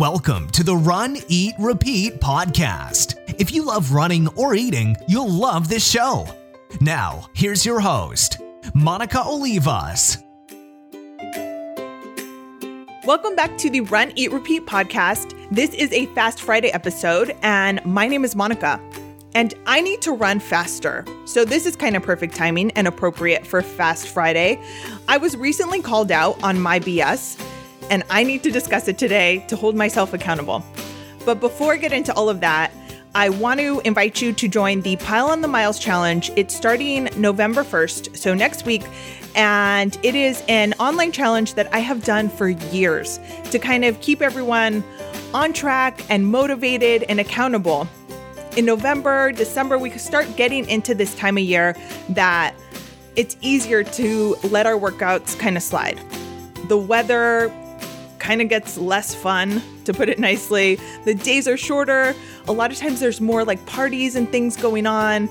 Welcome to the Run, Eat, Repeat podcast. If you love running or eating, you'll love this show. Now, here's your host, Monica Olivas. Welcome back to the Run, Eat, Repeat podcast. This is a Fast Friday episode, and my name is Monica. And I need to run faster. So, this is kind of perfect timing and appropriate for Fast Friday. I was recently called out on my BS and I need to discuss it today to hold myself accountable. But before I get into all of that, I want to invite you to join the Pile on the Miles Challenge. It's starting November 1st, so next week. And it is an online challenge that I have done for years to kind of keep everyone on track and motivated and accountable. In November, December, we start getting into this time of year that it's easier to let our workouts kind of slide. The weather kind of gets less fun, to put it nicely. The days are shorter. A lot of times there's more like parties and things going on,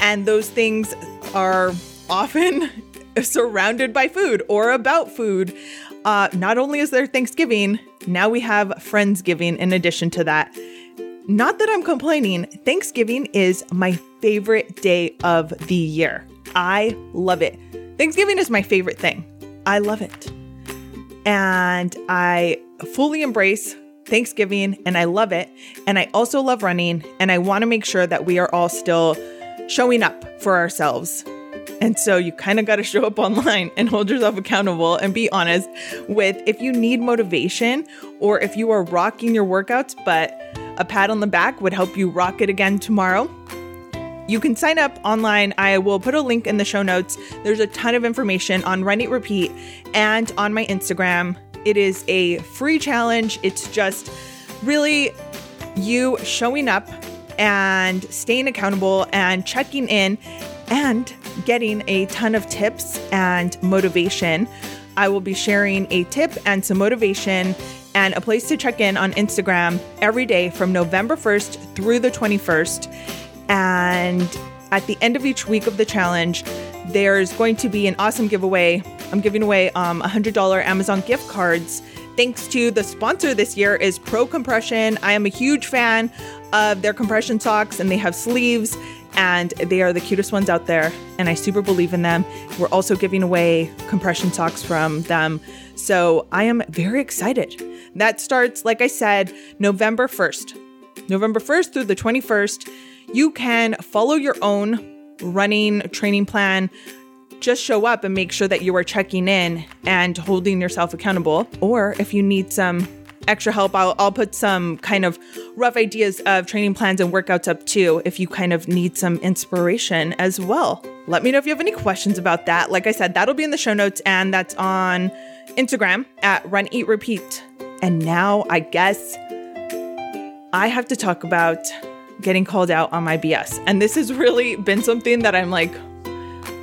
and those things are often surrounded by food or about food. Uh, not only is there Thanksgiving, now we have Friendsgiving in addition to that. Not that I'm complaining, Thanksgiving is my favorite day of the year. I love it. Thanksgiving is my favorite thing. I love it and I fully embrace Thanksgiving and I love it. And I also love running and I want to make sure that we are all still showing up for ourselves. And so you kind of got to show up online and hold yourself accountable and be honest with if you need motivation or if you are rocking your workouts, but a pat on the back would help you rock it again tomorrow. You can sign up online. I will put a link in the show notes. There's a ton of information on Run Eat Repeat and on my Instagram. It is a free challenge. It's just really you showing up and staying accountable and checking in and getting a ton of tips and motivation. I will be sharing a tip and some motivation and a place to check in on Instagram every day from November 1st through the 21st. And at the end of each week of the challenge, there's going to be an awesome giveaway. I'm giving away um, $100 Amazon gift cards. Thanks to the sponsor this year is Pro Compression. I am a huge fan of their compression socks and they have sleeves and they are the cutest ones out there and I super believe in them. We're also giving away compression socks from them. So I am very excited. That starts like I said November 1st. November 1st through the 21st you can follow your own running training plan. Just show up and make sure that you are checking in and holding yourself accountable. Or if you need some extra help, I'll, I'll put some kind of rough ideas of training plans and workouts up too if you kind of need some inspiration as well. Let me know if you have any questions about that. Like I said, that'll be in the show notes and that's on Instagram at Run Eat Repeat. And now I guess I have to talk about getting called out on my BS. And this has really been something that I'm like,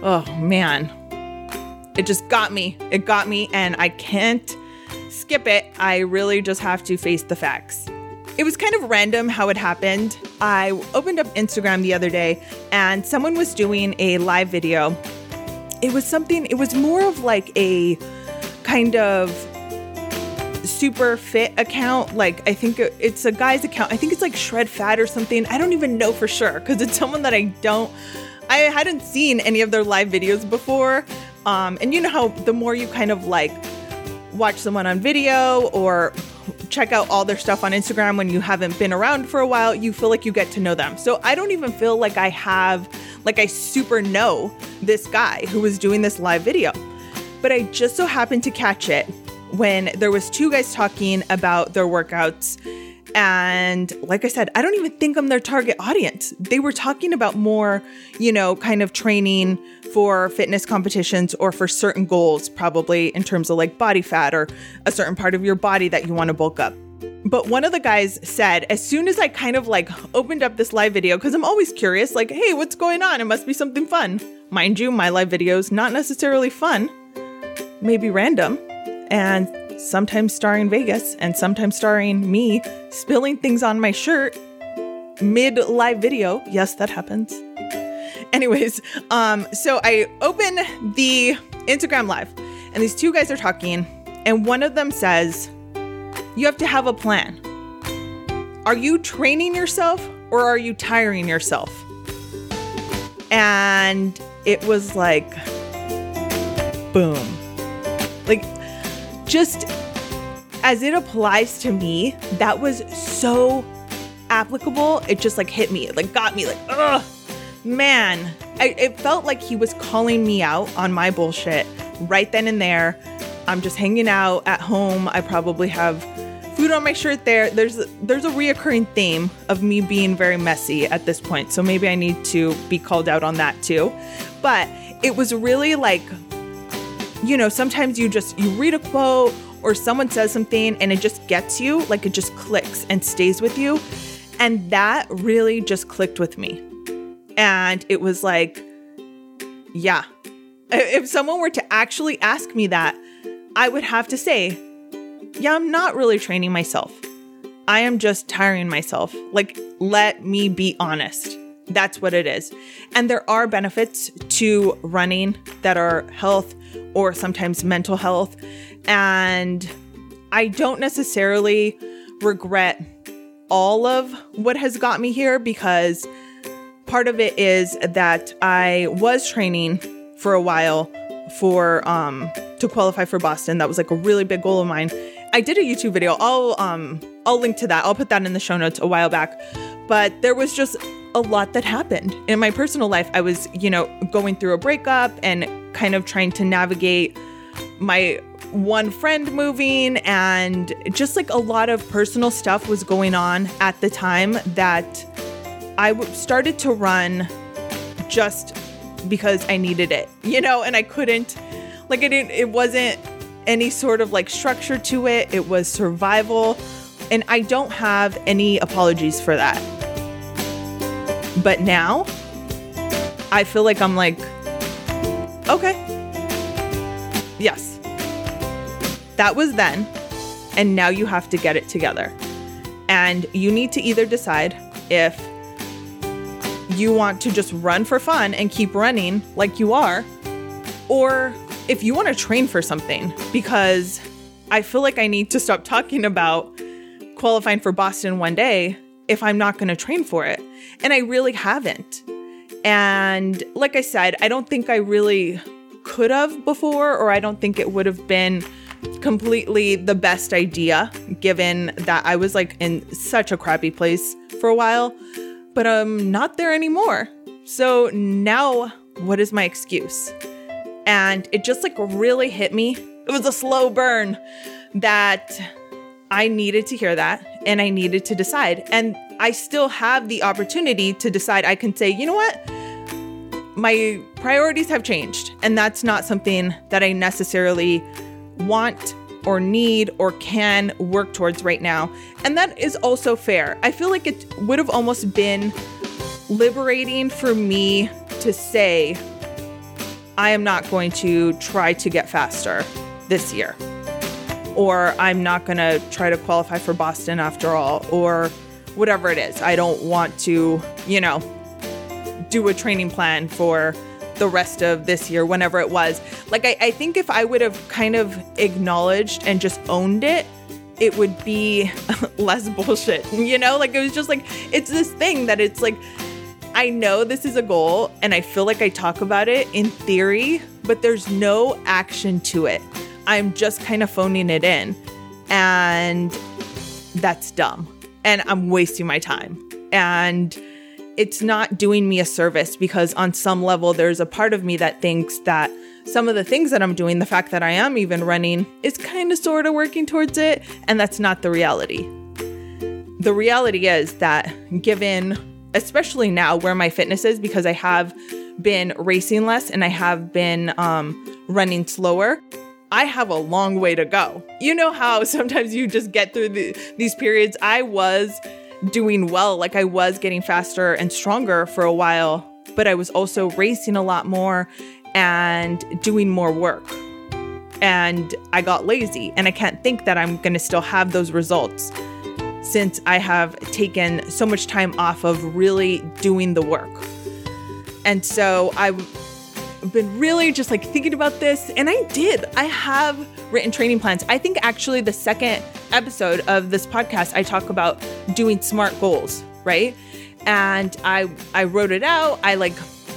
oh man, it just got me. It got me, and I can't skip it. I really just have to face the facts. It was kind of random how it happened. I opened up Instagram the other day and someone was doing a live video. It was something, it was more of like a kind of super fit account. Like I think it's a guy's account. I think it's like Shred Fat or something. I don't even know for sure because it's someone that I don't. I hadn't seen any of their live videos before. Um, and you know how the more you kind of like watch someone on video or check out all their stuff on Instagram when you haven't been around for a while, you feel like you get to know them. So I don't even feel like I have, like, I super know this guy who was doing this live video. But I just so happened to catch it when there was two guys talking about their workouts and like I said, I don't even think I'm their target audience. They were talking about more, you know, kind of training for fitness competitions or for certain goals, probably in terms of like body fat or a certain part of your body that you want to bulk up. But one of the guys said, as soon as I kind of like opened up this live video, because I'm always curious, like, hey, what's going on? It must be something fun. Mind you, my live videos, not necessarily fun, maybe random and sometimes starring Vegas and sometimes starring me spilling things on my shirt mid live video. Yes, that happens. Anyways, um, so I open the Instagram live and these two guys are talking, and one of them says, you have to have a plan. Are you training yourself or are you tiring yourself? And it was like, boom. Like, just as it applies to me, that was so applicable. It just like hit me, it like got me, like, ugh, man. I, it felt like he was calling me out on my bullshit right then and there. I'm just hanging out at home. I probably have food on my shirt there. There's there's a reoccurring theme of me being very messy at this point. So maybe I need to be called out on that too. But it was really like you know, sometimes you just you read a quote or someone says something and it just gets you, like it just clicks and stays with you. And that really just clicked with me. And it was like, yeah. If someone were to actually ask me that, I would have to say, yeah, I'm not really training myself. I am just tiring myself. Like, let me be honest. That's what it is. And there are benefits to running that are health or sometimes mental health. And I don't necessarily regret all of what has got me here because part of it is that I was training for a while for um to qualify for Boston. That was like a really big goal of mine. I did a YouTube video. I'll um I'll link to that. I'll put that in the show notes a while back. But there was just a lot that happened in my personal life. I was, you know, going through a breakup and kind of trying to navigate my one friend moving and just like a lot of personal stuff was going on at the time that I started to run just because I needed it, you know, and I couldn't like it didn't it wasn't any sort of like structure to it. It was survival and I don't have any apologies for that. But now I feel like I'm like okay. Yes. That was then and now you have to get it together. And you need to either decide if you want to just run for fun and keep running like you are, or if you want to train for something, because I feel like I need to stop talking about qualifying for Boston one day if I'm not going to train for it. And I really haven't. And like I said, I don't think I really could have before, or I don't think it would have been completely the best idea given that I was like in such a crappy place for a while but I'm not there anymore. So now, what is my excuse? And it just like really hit me. It was a slow burn that I needed to hear that and I needed to decide. And I still have the opportunity to decide. I can say, you know what? My priorities have changed. And that's not something that I necessarily want or need or can work towards right now. And that is also fair. I feel like it would have almost been liberating for me to say, I am not going to try to get faster this year. Or I'm not going to try to qualify for Boston after all, or whatever it is. I don't want to, you know, do a training plan for the rest of this year, whenever it was. Like, I, I think if I would have kind of acknowledged and just owned it, it would be less bullshit, you know? Like, it was just like, it's this thing that it's like, I know this is a goal and I feel like I talk about it in theory, but there's no action to it. I'm just kind of phoning it in. And that's dumb. And I'm wasting my time. And it's not doing me a service because on some level there's a part of me that thinks that some of the things that I'm doing, the fact that I am even running, is kind of sort of working towards it, and that's not the reality. The reality is that given especially now where my fitness is because I have been racing less and I have been um, running slower. I have a long way to go. You know how sometimes you just get through the, these periods. I was doing well. Like I was getting faster and stronger for a while, but I was also racing a lot more and doing more work. And I got lazy, and I can't think that I'm gonna still have those results since I have taken so much time off of really doing the work. And so I been really just like thinking about this, and I did. I have written training plans. I think actually the second episode of this podcast, I talk about doing smart goals, right? And I I wrote it out. I like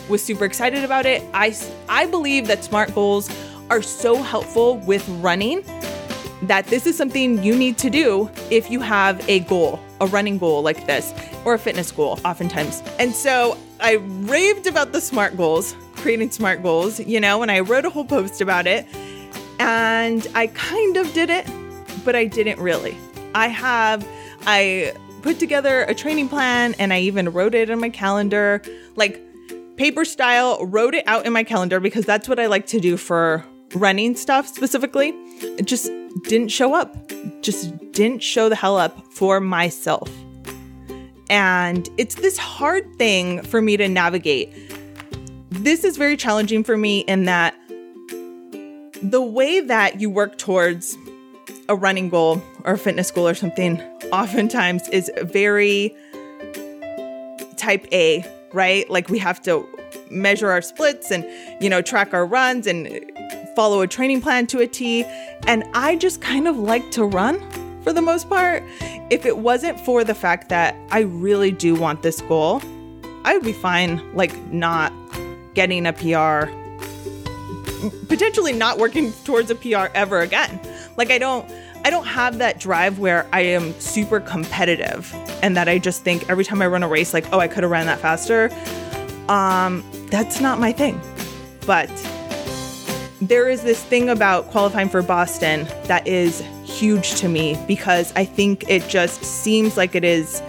was super excited about it. I I believe that smart goals are so helpful with running that this is something you need to do if you have a goal, a running goal like this, or a fitness goal, oftentimes. And so I raved about the SMART goals, creating SMART goals, you know, and I wrote a whole post about it. And I kind of did it, but I didn't really. I have, I put together a training plan and I even wrote it in my calendar, like paper style, wrote it out in my calendar because that's what I like to do for running stuff specifically. It just didn't show up, just didn't show the hell up for myself. And it's this hard thing for me to navigate. This is very challenging for me in that the way that you work towards a running goal or a fitness goal or something oftentimes is very type A, right? Like we have to measure our splits and, you know, track our runs and follow a training plan to a T. And I just kind of like to run for the most part. If it wasn't for the fact that I really do want this goal, I would be fine, like, not getting a PR, potentially not working towards a PR ever again. Like, I don't. I don't have that drive where I am super competitive and that I just think every time I run a race, like, oh, I could have ran that faster. Um, that's not my thing. But there is this thing about qualifying for Boston that is huge to me because I think it just seems like it is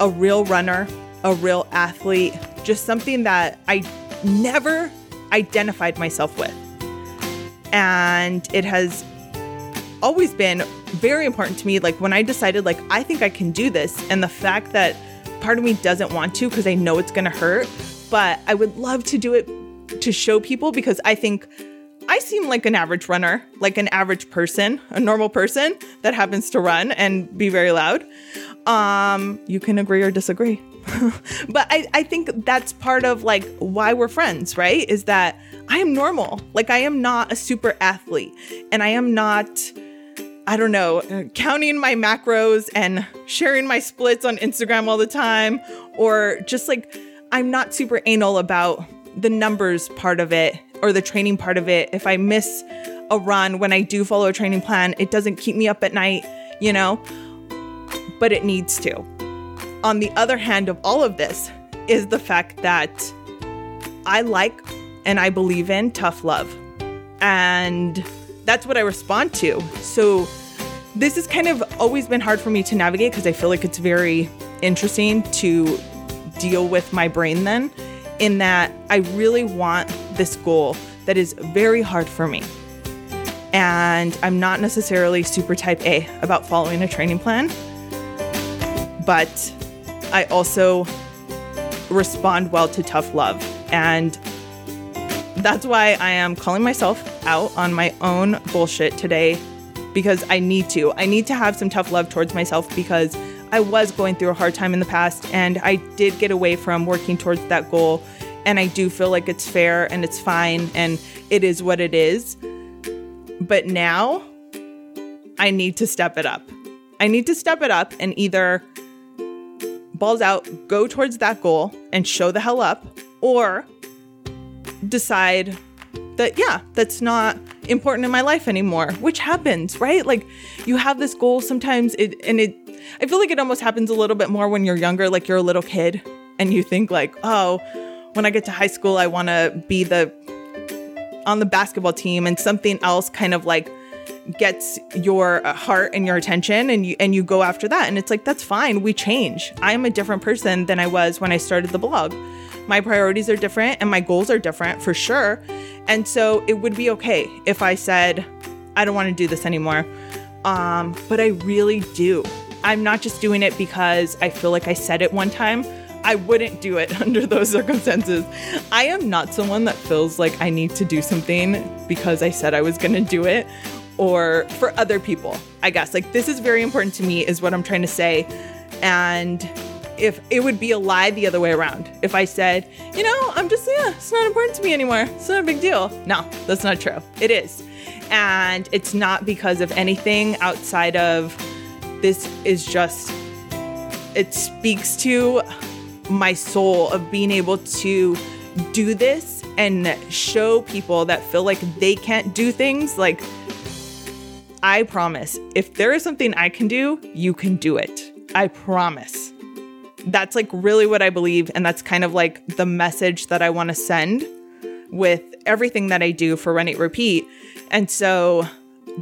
a real runner, a real athlete, just something that I never identified myself with. And it has always been very important to me. Like when I decided, like, I think I can do this, and the fact that part of me doesn't want to because I know it's going to hurt, but I would love to do it to show people because I think I seem like an average runner, like an average person, a normal person that happens to run and be very loud. Um, you can agree or disagree. but I, I think that's part of like why we're friends, right? Is that I am normal. Like I am not a super athlete and I am not, I don't know, uh, counting my macros and sharing my splits on Instagram all the time or just like I'm not super anal about the numbers part of it or the training part of it. If I miss a run when I do follow a training plan, it doesn't keep me up at night, you know, but it needs to. On the other hand of all of this is the fact that I like and I believe in tough love. And that's what I respond to. So this has kind of always been hard for me to navigate because I feel like it's very interesting to deal with my brain then in that I really want this goal that is very hard for me. And I'm not necessarily super type A about following a training plan, but I also respond well to tough love. And that's why I am calling myself out on my own bullshit today because I need to. I need to have some tough love towards myself because I was going through a hard time in the past and I did get away from working towards that goal. And I do feel like it's fair and it's fine and it is what it is. But now I need to step it up. I need to step it up and either balls out, go towards that goal and show the hell up, or decide that, yeah, that's not important in my life anymore, which happens, right? Like you have this goal sometimes, it, and it I feel like it almost happens a little bit more when you're younger, like you're a little kid and you think like, "Oh, when I get to high school, I want to be the on the basketball team and something else kind of like gets your uh, heart and your attention and you and you go after that. And it's like that's fine. We change. I am a different person than i was when i started the blog. My priorities are different and my goals are different for sure. And so it would be okay if i said i don't want to do this anymore. Um but i really do. I'm not just doing it because I feel like I said it one time. I wouldn't do it under those circumstances. I am not someone that feels like I need to do something because I said I was going to do it or for other people. I guess like this is very important to me is what I'm trying to say. And if it would be a lie the other way around. If I said, you know, I'm just, yeah, it's not important to me anymore. It's not a big deal. No, that's not true. It is. And it's not because of anything outside of this is just, it speaks to my soul of being able to do this and show people that feel like they can't do things like I promise if there is something I can do, you can do it. I promise. That's like really what I believe. And that's kind of like the message that I want to send with everything that I do for Run Eat Repeat. And so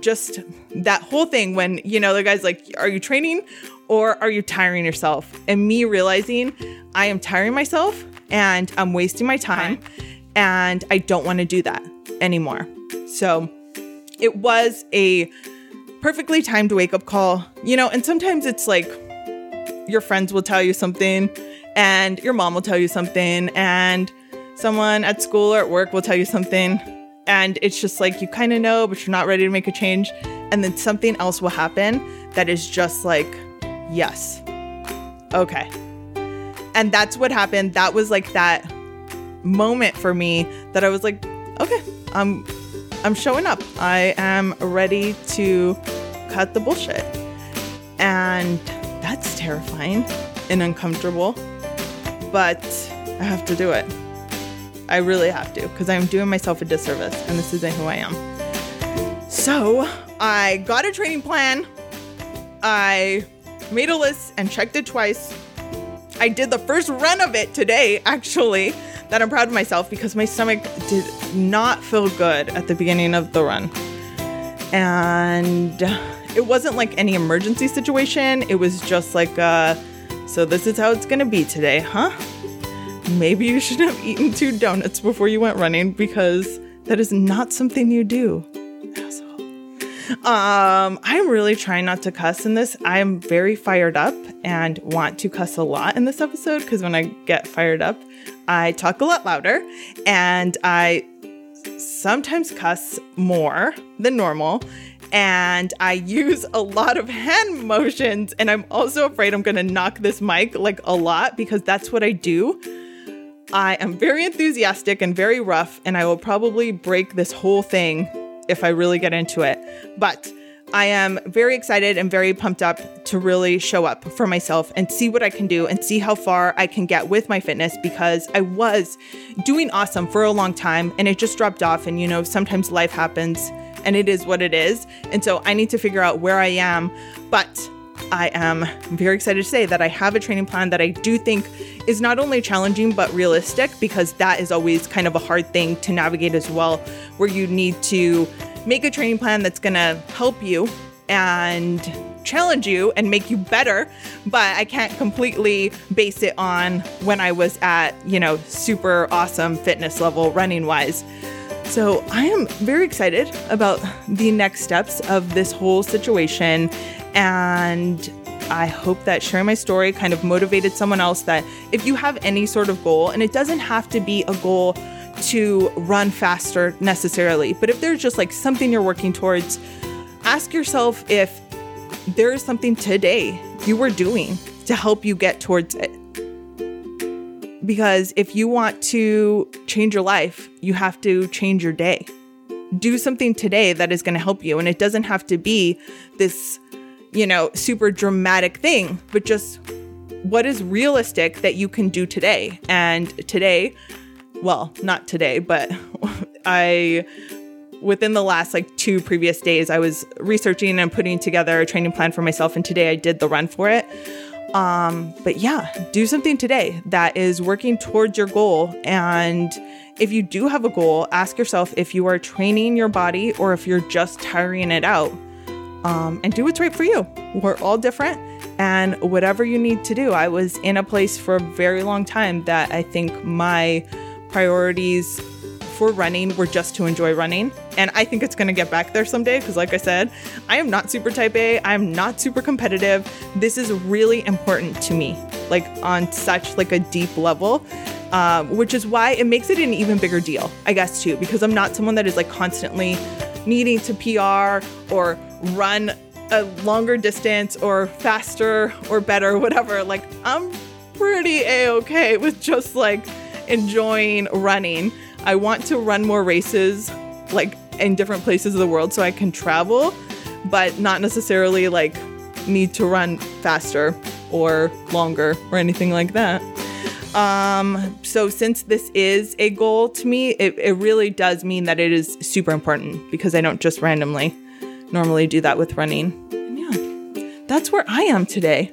just that whole thing when, you know, the guy's like, Are you training or are you tiring yourself? And me realizing I am tiring myself and I'm wasting my time and I don't want to do that anymore. So it was a perfectly timed wake up call, you know, and sometimes it's like your friends will tell you something and your mom will tell you something and someone at school or at work will tell you something and it's just like you kind of know but you're not ready to make a change and then something else will happen that is just like yes okay. And that's what happened. That was like that moment for me that i was like okay i'm i'm showing up i am ready to cut the bullshit and that's terrifying and uncomfortable but i have to do it I really have to because I'm doing myself a disservice and this isn't who I am. So I got a training plan. I made a list and checked it twice. I did the first run of it today, actually, that I'm proud of myself because my stomach did not feel good at the beginning of the run. And it wasn't like any emergency situation. It was just like, uh, so this is how it's gonna be today, huh? maybe you should have eaten two donuts before you went running because that is not something you do. Um, I'm really trying not to cuss in this. I'm very fired up and want to cuss a lot in this episode because when I get fired up, I talk a lot louder and I sometimes cuss more than normal and I use a lot of hand motions and I'm also afraid I'm going to knock this mic like a lot because that's what I do I am very enthusiastic and very rough, and I will probably break this whole thing if I really get into it. But I am very excited and very pumped up to really show up for myself and see what I can do and see how far I can get with my fitness because I was doing awesome for a long time and it just dropped off. And you know, sometimes life happens and it is what it is. And so I need to figure out where I am. But I am very excited to say that I have a training plan that I do think is not only challenging but realistic because that is always kind of a hard thing to navigate as well, where you need to make a training plan that's going to help you and challenge you and make you better, but I can't completely base it on when I was at, you know, super awesome fitness level running wise. So I am very excited about the next steps of this whole situation and I hope that sharing my story kind of motivated someone else that if you have any sort of goal, and it doesn't have to be a goal to run faster necessarily, but if there's just like something you're working towards, ask yourself if there is something today you were doing to help you get towards it. Because if you want to change your life, you have to change your day. Do something today that is going to help you. And it doesn't have to be this you know, super dramatic thing, but just what is realistic that you can do today. And today, well, not today, but I within the last like two previous days, I was researching and putting together a training plan for myself, and today I did the run for it. Um, but yeah, do something today that is working towards your goal. And if you do have a goal, ask yourself if you are training your body or if you're just tiring it out um, and do what's right for you. We're all different, and whatever you need to do. I was in a place for a very long time that I think my priorities for running were just to enjoy running. And I think it's going to get back there someday because like I said, I am not super type A, I'm not super competitive. This is really important to me, like on such like a deep level. Um, which is why it makes it an even bigger deal, I guess, too, because I'm not someone that is like constantly needing to PR or run a longer distance or faster or better, whatever. Like, I'm pretty a okay with just like enjoying running. I want to run more races like in different places of the world so I can travel, but not necessarily like need to run faster or longer or anything like that. Um, so since this is a goal to me, it, it really does mean that it is super important because I don't just randomly normally do that with running. And yeah, that's where I am today.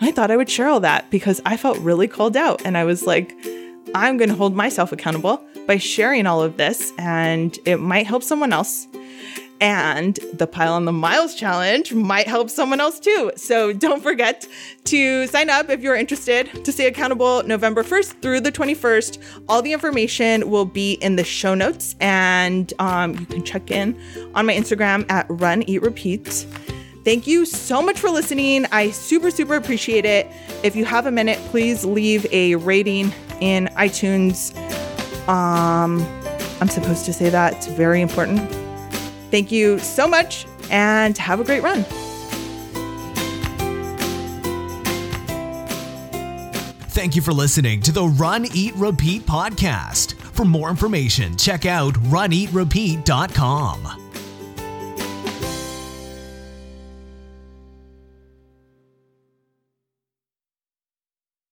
I thought I would share all that because I felt really called out and I was like, I'm going to hold myself accountable by sharing all of this and it might help someone else. And the Pile on the Miles challenge might help someone else too. So don't forget to sign up if you're interested to stay accountable November 1st through the 21st. All the information will be in the show notes, and um, you can check in on my Instagram at Run Eat Repeat. Thank you so much for listening. I super, super appreciate it. If you have a minute, please leave a rating in iTunes. Um, I'm supposed to say that, it's very important. Thank you so much and have a great run. Thank you for listening to the Run, Eat, Repeat podcast. For more information, check out runeatrepeat.com.